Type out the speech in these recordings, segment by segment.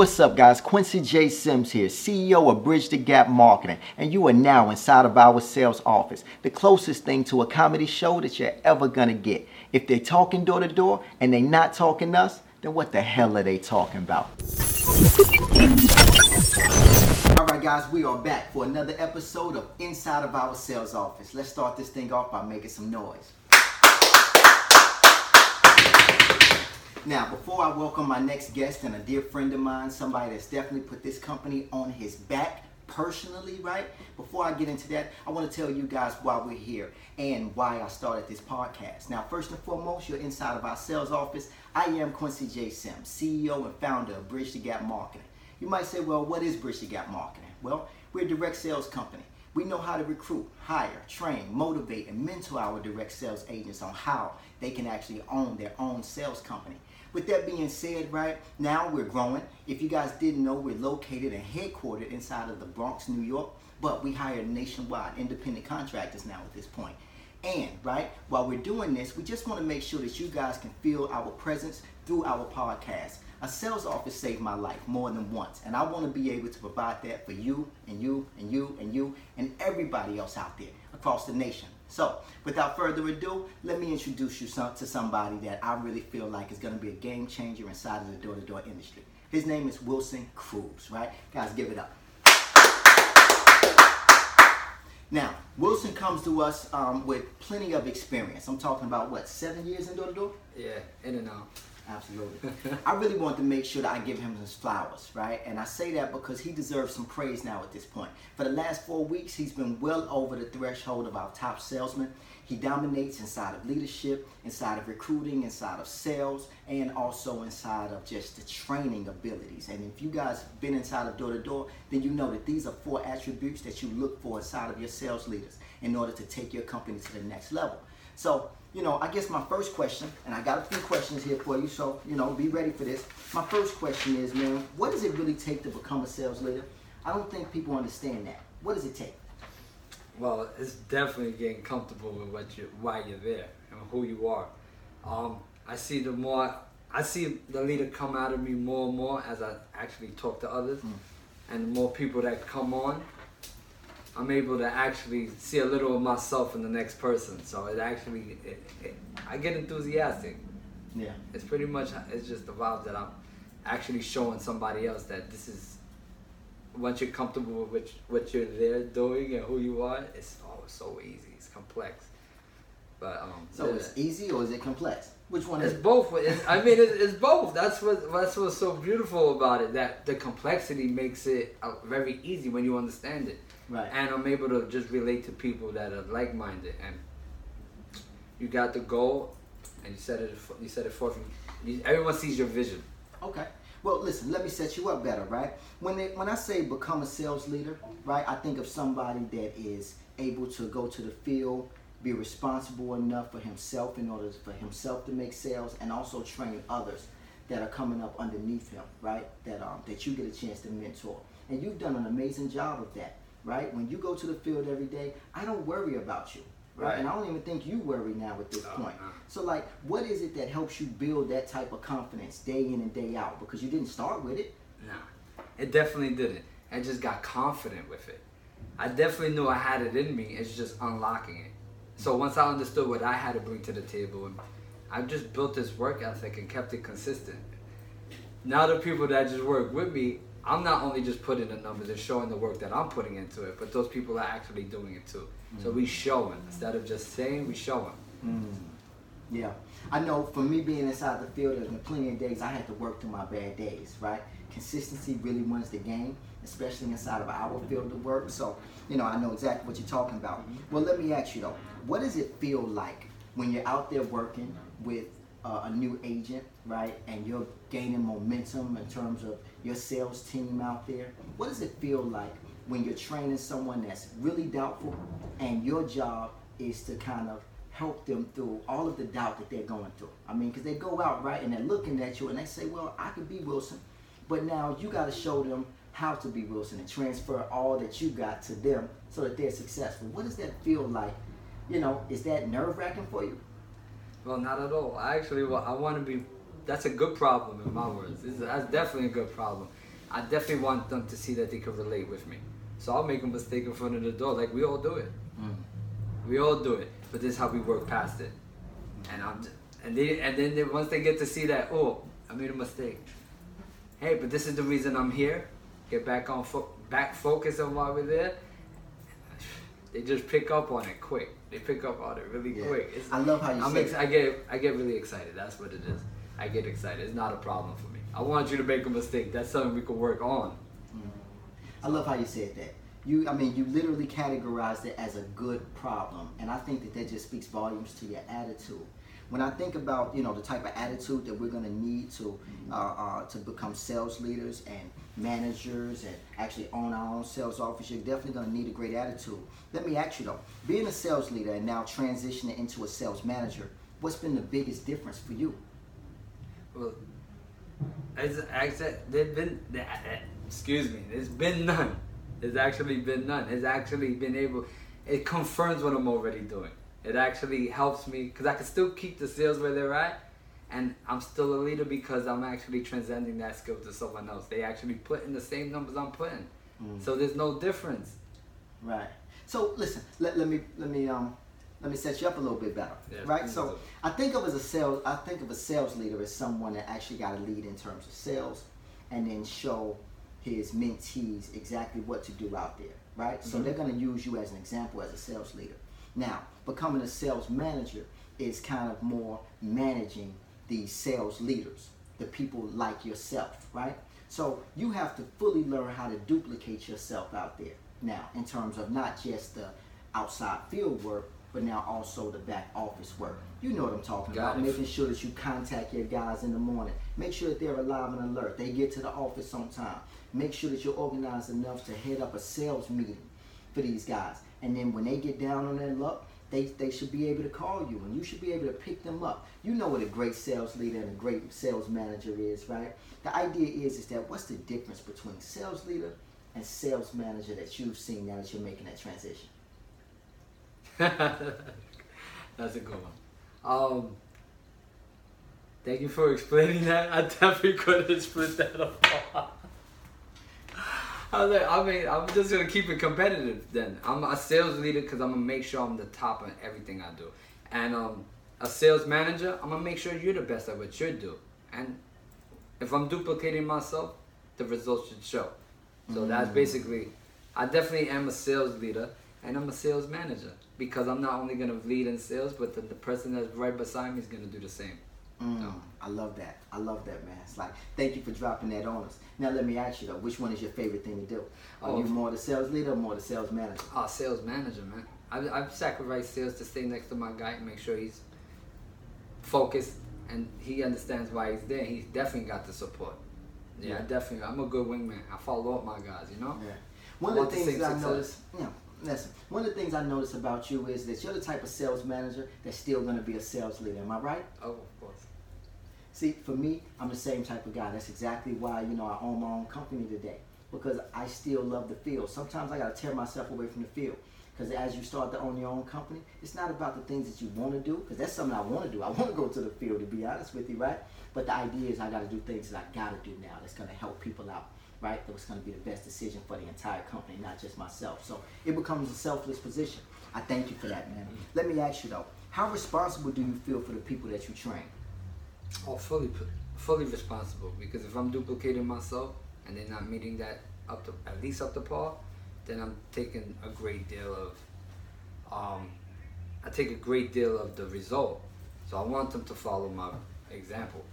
What's up, guys? Quincy J. Sims here, CEO of Bridge the Gap Marketing, and you are now inside of our sales office, the closest thing to a comedy show that you're ever gonna get. If they're talking door to door and they're not talking us, then what the hell are they talking about? All right, guys, we are back for another episode of Inside of Our Sales Office. Let's start this thing off by making some noise. Now, before I welcome my next guest and a dear friend of mine, somebody that's definitely put this company on his back personally, right? Before I get into that, I want to tell you guys why we're here and why I started this podcast. Now, first and foremost, you're inside of our sales office. I am Quincy J. Sims, CEO and founder of Bridge the Gap Marketing. You might say, well, what is Bridge the Gap Marketing? Well, we're a direct sales company. We know how to recruit, hire, train, motivate, and mentor our direct sales agents on how they can actually own their own sales company. With that being said, right now we're growing. If you guys didn't know, we're located and headquartered inside of the Bronx, New York, but we hire nationwide independent contractors now at this point. And right while we're doing this, we just want to make sure that you guys can feel our presence through our podcast. A sales office saved my life more than once, and I want to be able to provide that for you and you and you and you and everybody else out there across the nation. So, without further ado, let me introduce you some, to somebody that I really feel like is going to be a game changer inside of the door to door industry. His name is Wilson Cruz, right? Guys, give it up. Now, Wilson comes to us um, with plenty of experience. I'm talking about what, seven years in door to door? Yeah, in and out. Absolutely. I really want to make sure that I give him his flowers, right? And I say that because he deserves some praise now at this point. For the last four weeks, he's been well over the threshold of our top salesman. He dominates inside of leadership, inside of recruiting, inside of sales, and also inside of just the training abilities. And if you guys been inside of door to door, then you know that these are four attributes that you look for inside of your sales leaders in order to take your company to the next level. So you know, I guess my first question, and I got a few questions here for you, so, you know, be ready for this. My first question is, man, what does it really take to become a sales leader? I don't think people understand that. What does it take? Well, it's definitely getting comfortable with what you, why you're there and who you are. Um, I see the more, I see the leader come out of me more and more as I actually talk to others, mm. and the more people that come on, I'm able to actually see a little of myself in the next person. So it actually, it, it, I get enthusiastic. Yeah. It's pretty much, it's just the vibe that I'm actually showing somebody else that this is, once you're comfortable with which, what you're there doing and who you are, it's oh, so easy. It's complex. But um, so yeah. it's easy or is it complex? Which one is it's is both. It's, I mean, it's, it's, both. That's what that's what's so beautiful about it. That the complexity makes it uh, very easy when you understand it. Right. And I'm able to just relate to people that are like-minded, and you got the goal, and you said it. You said it forth. Everyone sees your vision. Okay. Well, listen. Let me set you up better, right? When they, when I say become a sales leader, right? I think of somebody that is able to go to the field, be responsible enough for himself in order for himself to make sales, and also train others that are coming up underneath him, right? That um that you get a chance to mentor, and you've done an amazing job of that right? When you go to the field every day, I don't worry about you. Right. And I don't even think you worry now at this uh-huh. point. So, like, what is it that helps you build that type of confidence day in and day out? Because you didn't start with it. No, it definitely didn't. I just got confident with it. I definitely knew I had it in me. It's just unlocking it. So once I understood what I had to bring to the table, and I just built this work ethic and kept it consistent. Now the people that just work with me, I'm not only just putting the numbers and showing the work that I'm putting into it, but those people are actually doing it too. Mm. So we showing instead of just saying, we showing. Mm. Yeah, I know. For me being inside the field, there's been plenty of days I had to work through my bad days. Right, consistency really wins the game, especially inside of our field of work. So you know, I know exactly what you're talking about. Mm-hmm. Well, let me ask you though, what does it feel like when you're out there working with uh, a new agent, right, and you're gaining momentum in terms of your sales team out there? What does it feel like when you're training someone that's really doubtful and your job is to kind of help them through all of the doubt that they're going through? I mean, because they go out, right, and they're looking at you and they say, well, I could be Wilson. But now you got to show them how to be Wilson and transfer all that you got to them so that they're successful. What does that feel like? You know, is that nerve wracking for you? Well, not at all. I actually, well, I want to be. That's a good problem in my words. It's, that's definitely a good problem. I definitely want them to see that they can relate with me. So I'll make a mistake in front of the door, like we all do it. Mm. We all do it, but this is how we work past it. And I'm, and they, and then they, once they get to see that, oh, I made a mistake. Hey, but this is the reason I'm here. Get back on, fo- back focus on why we're there. They just pick up on it quick. They pick up on it really Yeah. quick. It's, I love how you I'm ex-. I get, I get really excited. That's what it is. I get excited. It's not a problem for me. I want you to make a mistake. That's something we can work on. Mm. I love how you said that. You, I mean, you literally categorized it as a good problem, and I think that that just speaks volumes to your attitude. When I think about you know the type of attitude that we're going to need to uh, uh, to become sales leaders and managers and actually own our own sales office, you're definitely going to need a great attitude. Let me ask you though, being a sales leader and now transitioning into a sales manager, what's been the biggest difference for you? Well, as I said, there's been, uh, excuse me, there's been none. There's actually been none. It's actually been able, it confirms what I'm already doing. It actually helps me because I can still keep the sales where they're at, and I'm still a leader because I'm actually transcending that skill to someone else. They actually put in the same numbers I'm putting, so there's no difference. Right. So listen, let, let me let me um let me set you up a little bit better. Yeah, right. So do. I think of as a sales I think of a sales leader as someone that actually got to lead in terms of sales, and then show his mentees exactly what to do out there. Right. So Mhm. they're going to use you as an example as a sales leader. Now, becoming a sales manager is kind of more managing these sales leaders, the people like yourself, right? So you have to fully learn how to duplicate yourself out there now, in terms of not just the outside field work, but now also the back office work. You know what I'm talking Got about. it. Making sure that you contact your guys in the morning. Make sure that they're alive and alert. They get to the office on time. Make sure that you're organized enough to head up a sales meeting for these guys. And then when they get down on their luck, they, they should be able to call you and you should be able to pick them up. You know what a great sales leader and a great sales manager is, right? The idea is is that what's the difference between sales leader and sales manager that you've seen now that you're making that transition? That's a good one. Um, thank you for explaining that. I definitely could have split that apart. I was like, I mean, I'm just gonna keep it competitive. Then I'm a sales leader because I'm gonna make sure I'm the top in everything I do, and um, a sales manager, I'm gonna make sure you're the best at what you do. And if I'm duplicating myself, the results should show. So that's Mm. basically, I definitely am a sales leader and I'm a sales manager because I'm not only gonna lead in sales, but the, the person that's right beside me is gonna do the same. Mm, I love that. I love that, man. It's like, thank you for dropping that on us. Now, let me ask you though, which one is your favorite thing to do? Are Oh. you more the sales leader or more the sales manager? Oh, sales manager, man. I've, I've sacrificed sales to stay next to my guy and make sure he's focused and he understands why he's there. He's definitely got the support. Yeah, Yeah. definitely. I'm a good wingman. I follow up my guys, you know? Yeah. One of the things I success. notice, you know, listen, one of the things I notice about you is that you're the type of sales manager that's still going to be a sales leader. Am I right? Oh, of course. See, for me, I'm the same type of guy. That's exactly why, you know, I own my own company today. Because I still love the field. Sometimes I gotta tear myself away from the field. Because as you start to own your own company, it's not about the things that you want to do, because that's something I want to do. I want to go to the field, to be honest with you, right? But the idea is I got to do things that I got to do now that's going to help people out, right? That was going to be the best decision for the entire company, not just myself. So it becomes a selfless position. I thank you for that, man. Let me ask you though, how responsible do you feel for the people that you train? Oh, fully, fully responsible. Because if I'm duplicating myself and they're not meeting that up to at least up to par, then I'm taking a great deal of, um, I take a great deal of the result. So I want them to follow my example.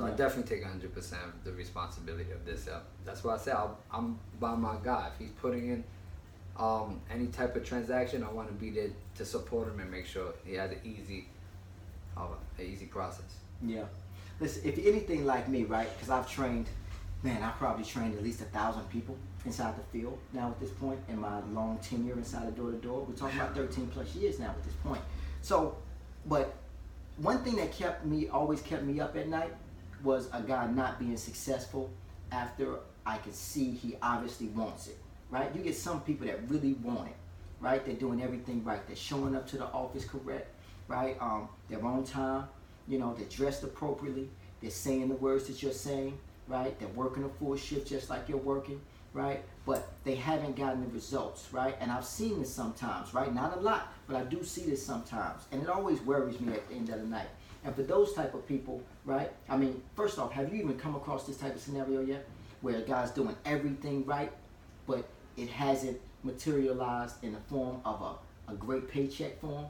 So I definitely take 100% of the responsibility of this. Uh, that's why I say I'll, I'm by my guy. If he's putting in um, any type of transaction, I want to be there to support him and make sure he has an easy, uh, an easy process. Yeah. Listen, if anything like me, right? Because I've trained, man, I probably trained at least a thousand people inside the field now at this point in my long tenure inside of door to door. We're talking about 13 plus years now at this point. So, but one thing that kept me, always kept me up at night was a guy not being successful after I could see he obviously wants it, right? You get some people that really want it, right? They're doing everything right. They're showing up to the office correct, right? Um, they're on time, you know, they're dressed appropriately. They're saying the words that you're saying, right? They're working a full shift just like you're working, right? But they haven't gotten the results, right? And I've seen this sometimes, right? Not a lot, but I do see this sometimes. And it always worries me at the end of the night. And for those type of people, right? I mean, first off, have you even come across this type of scenario yet? Where a guy's doing everything right, but it hasn't materialized in the form of a, a great paycheck for him?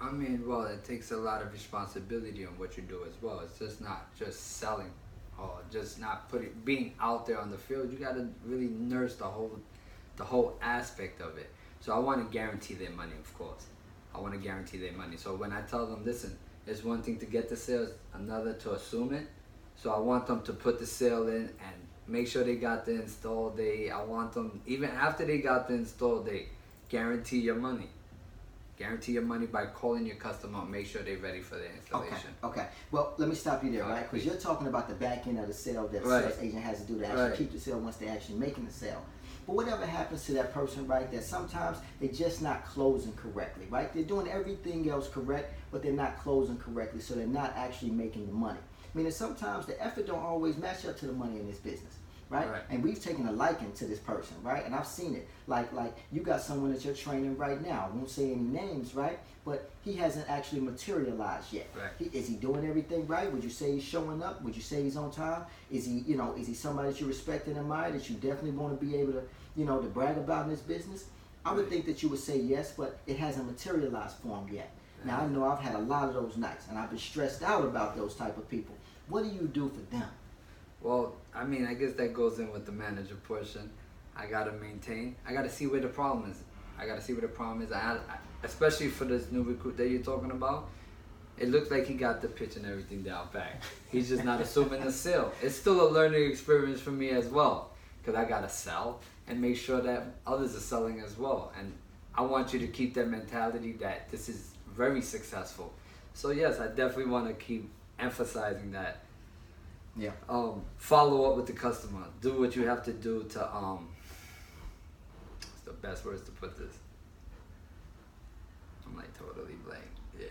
I mean, well, it takes a lot of responsibility on what you do as well. It's just not just selling or just not putting being out there on the field. You got to really nurse the whole the whole aspect of it. So I want to guarantee their money, of course. I want to guarantee their money. So when I tell them, listen, it's one thing to get the sales, another to assume it. So I want them to put the sale in and make sure they got the install date. I want them even after they got the install date, guarantee your money. Guarantee your money by calling your customer. Make sure they're ready for the installation. Okay. Okay. Well, let me stop you there, right, Because you're talking about the back end of the sale that the Right. sales agent has to do to actually Right. keep the sale once they're actually making the sale. But whatever happens to that person, right? That sometimes they're just not closing correctly, right? They're doing everything else correct, but they're not closing correctly, so they're not actually making the money. I Meaning sometimes the effort don't always match up to the money in this business. Right? Right. and we've taken a liking to this person, right? And I've seen it. Like, like you got someone that you're training right now. I won't say any names, right? But he hasn't actually materialized yet. Right. He, is he doing everything right? Would you say he's showing up? Would you say he's on time? Is he, you know, is he somebody that you respect and admire that you definitely want to be able to, you know, to brag about in this business? I would think that you would say yes, but it hasn't materialized for him yet. Now I know I've had a lot of those nights, and I've been stressed out about those type of people. What do you do for them? Well, I mean, I guess that goes in with the manager portion. I gotta maintain. I gotta see where the problem is. I gotta see where the problem is. I, I, especially for this new recruit that you're talking about. It looks like he got the pitch and everything down back. He's just not assuming the sale. It's still a learning experience for me as well, because I gotta sell and make sure that others are selling as well. And I want you to keep that mentality that this is very successful. So yes, I definitely want to keep emphasizing that Yeah. um, follow up with the customer. Do what you have to do to um. What's the best words to put this? I'm like totally blank. Yeah.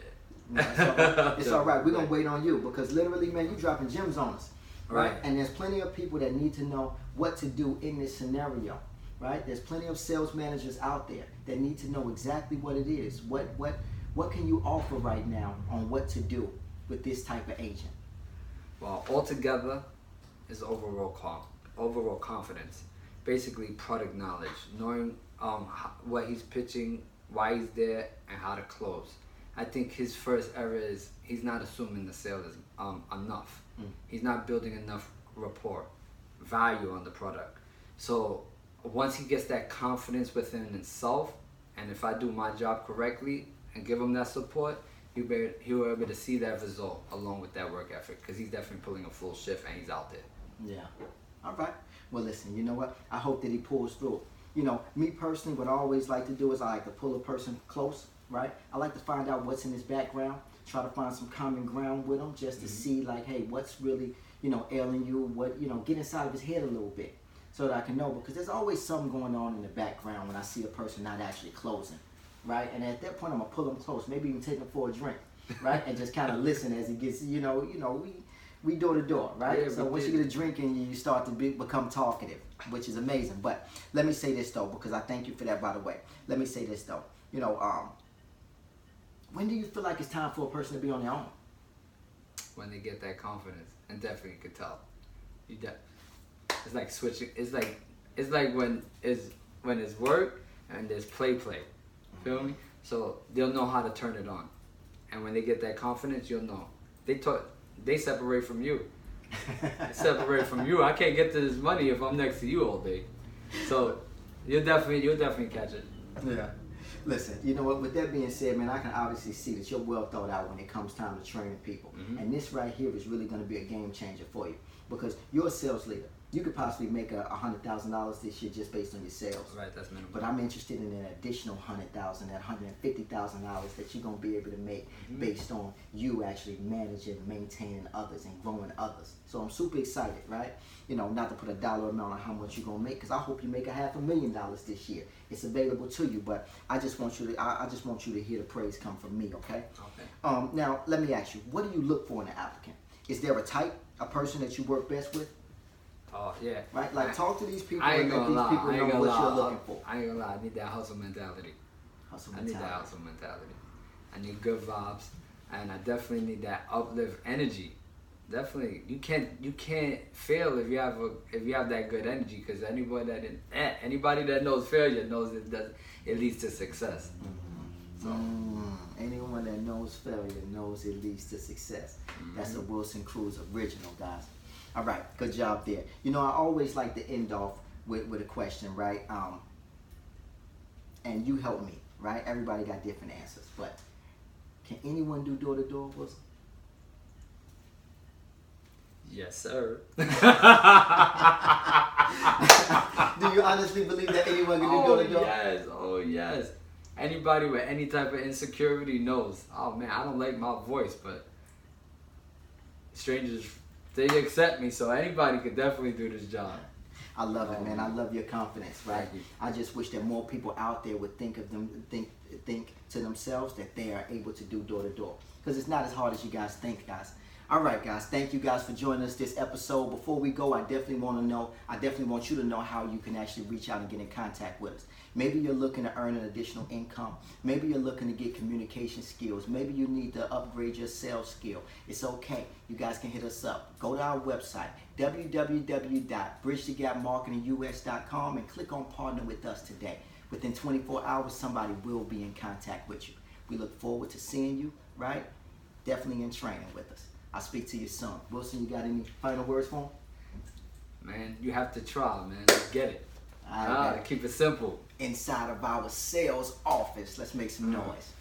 No, it's all right. It's all right. We're gonna wait on you because literally, man, you dropping gems on us, right? Right. And there's plenty of people that need to know what to do in this scenario, right? There's plenty of sales managers out there that need to know exactly what it is. What what what can you offer right now on what to do with this type of agent? Well, altogether is overall calm, overall confidence. Basically, product knowledge, knowing um, what he's pitching, why he's there, and how to close. I think his first error is he's not assuming the sale is um, enough. Mm. He's not building enough rapport, value on the product. So once he gets that confidence within himself, and if I do my job correctly and give him that support, he'll be he'll be able to see that result along with that work effort because he's definitely pulling a full shift and he's out there. Yeah. All right. Well, listen, you know what? I hope that he pulls through. You know, me personally, what I always like to do is I like to pull a person close, right? I like to find out what's in his background, try to find some common ground with him just to mm-hmm. see, like, hey, what's really, you know, ailing you, what, you know, get inside of his head a little bit so that I can know because there's always something going on in the background when I see a person not actually closing, right? And at that point, I'm gonna pull him close, maybe even take him for a drink, right? and just kind of listen as he gets, you know, you know, we we door to door, right? Yeah, so once you get a drink in you, you start to be, become talkative, which is amazing. But let me say this though, because I thank you for that, by the way. Let me say this though. You know, um, when do you feel like it's time for a person to be on their own? when they get that confidence, and definitely you could tell. You de- it's like switching. It's like it's like when it's when it's work and there's play play. Feel me? So they'll know how to turn it on, and when they get that confidence, you'll know. They talk. They separate from you. Separate from you. I can't get to this money if I'm next to you all day. So you'll definitely you'll definitely catch it. Yeah. Listen, you know what? With that being said, man, I can obviously see that you're well thought out when it comes time to training people. Mhm. And this right here is really going to be a game changer for you because you're a sales leader. You could possibly make a hundred thousand dollars this year just based on your sales. Right, that's minimum. But I'm interested in an additional hundred thousand, that hundred and fifty thousand dollars that you're gonna be able to make Mhm. based on you actually managing, maintaining others, and growing others. So I'm super excited, right? You know, not to put a dollar amount on how much you're gonna make, because I hope you make a half a million dollars this year. It's available to you, but I just want you to, I, I just want you to hear the praise come from me, okay? okay. Um, now, let me ask you, what do you look for in an applicant? is there a type, a person that you work best with? Oh yeah. Right? Like I- talk to these people I and ain't let these lie. people I ain't know what lie. you're looking for. I ain't gonna lie. I need that hustle mentality. Hustle I need that mentality. hustle mentality. I need good vibes, and I definitely need that uplift energy. Definitely, you can't you can't fail if you have a if you have that good energy. Because anybody that eh, anybody that knows failure knows it does it leads to success. So Mm, anyone that knows failure knows it leads to success. That's a Wilson Cruz original, guys. All right, good job there. You know, I always like to end off with, with a question, right? Um, and you help me, right? Everybody got different answers, but can anyone do door to door, Wilson? Yes, sir. do you honestly believe that anyone can do oh door to door? yes, oh yes. Anybody with any type of insecurity knows. Oh man, I don't like my voice, but strangers they accept me, so anybody could definitely do this job. I love it, man. I oh. love your confidence, right? I just wish that more people out there would think of them, think, think to themselves that they are able to do door to door, because it's not as hard as you guys think, guys. All right, guys. Thank you guys for joining us this episode. Before we go, I definitely want to know. I definitely want you to know how you can actually reach out and get in contact with us. Maybe you're looking to earn an additional income. Maybe you're looking to get communication skills. Maybe you need to upgrade your sales skill. It's okay. You guys can hit us up. Go to our website, www.bridgethegapmarketingus.com and click on partner with us today. Within 24 hours, somebody will be in contact with you. We look forward to seeing you, right? Definitely in training with us. I'll speak to you soon. Wilson, you got any final words for him? Man, you have to try, man. Let's get it. All Ah, keep it simple. Inside of our sales office. Let's make some Mm. noise.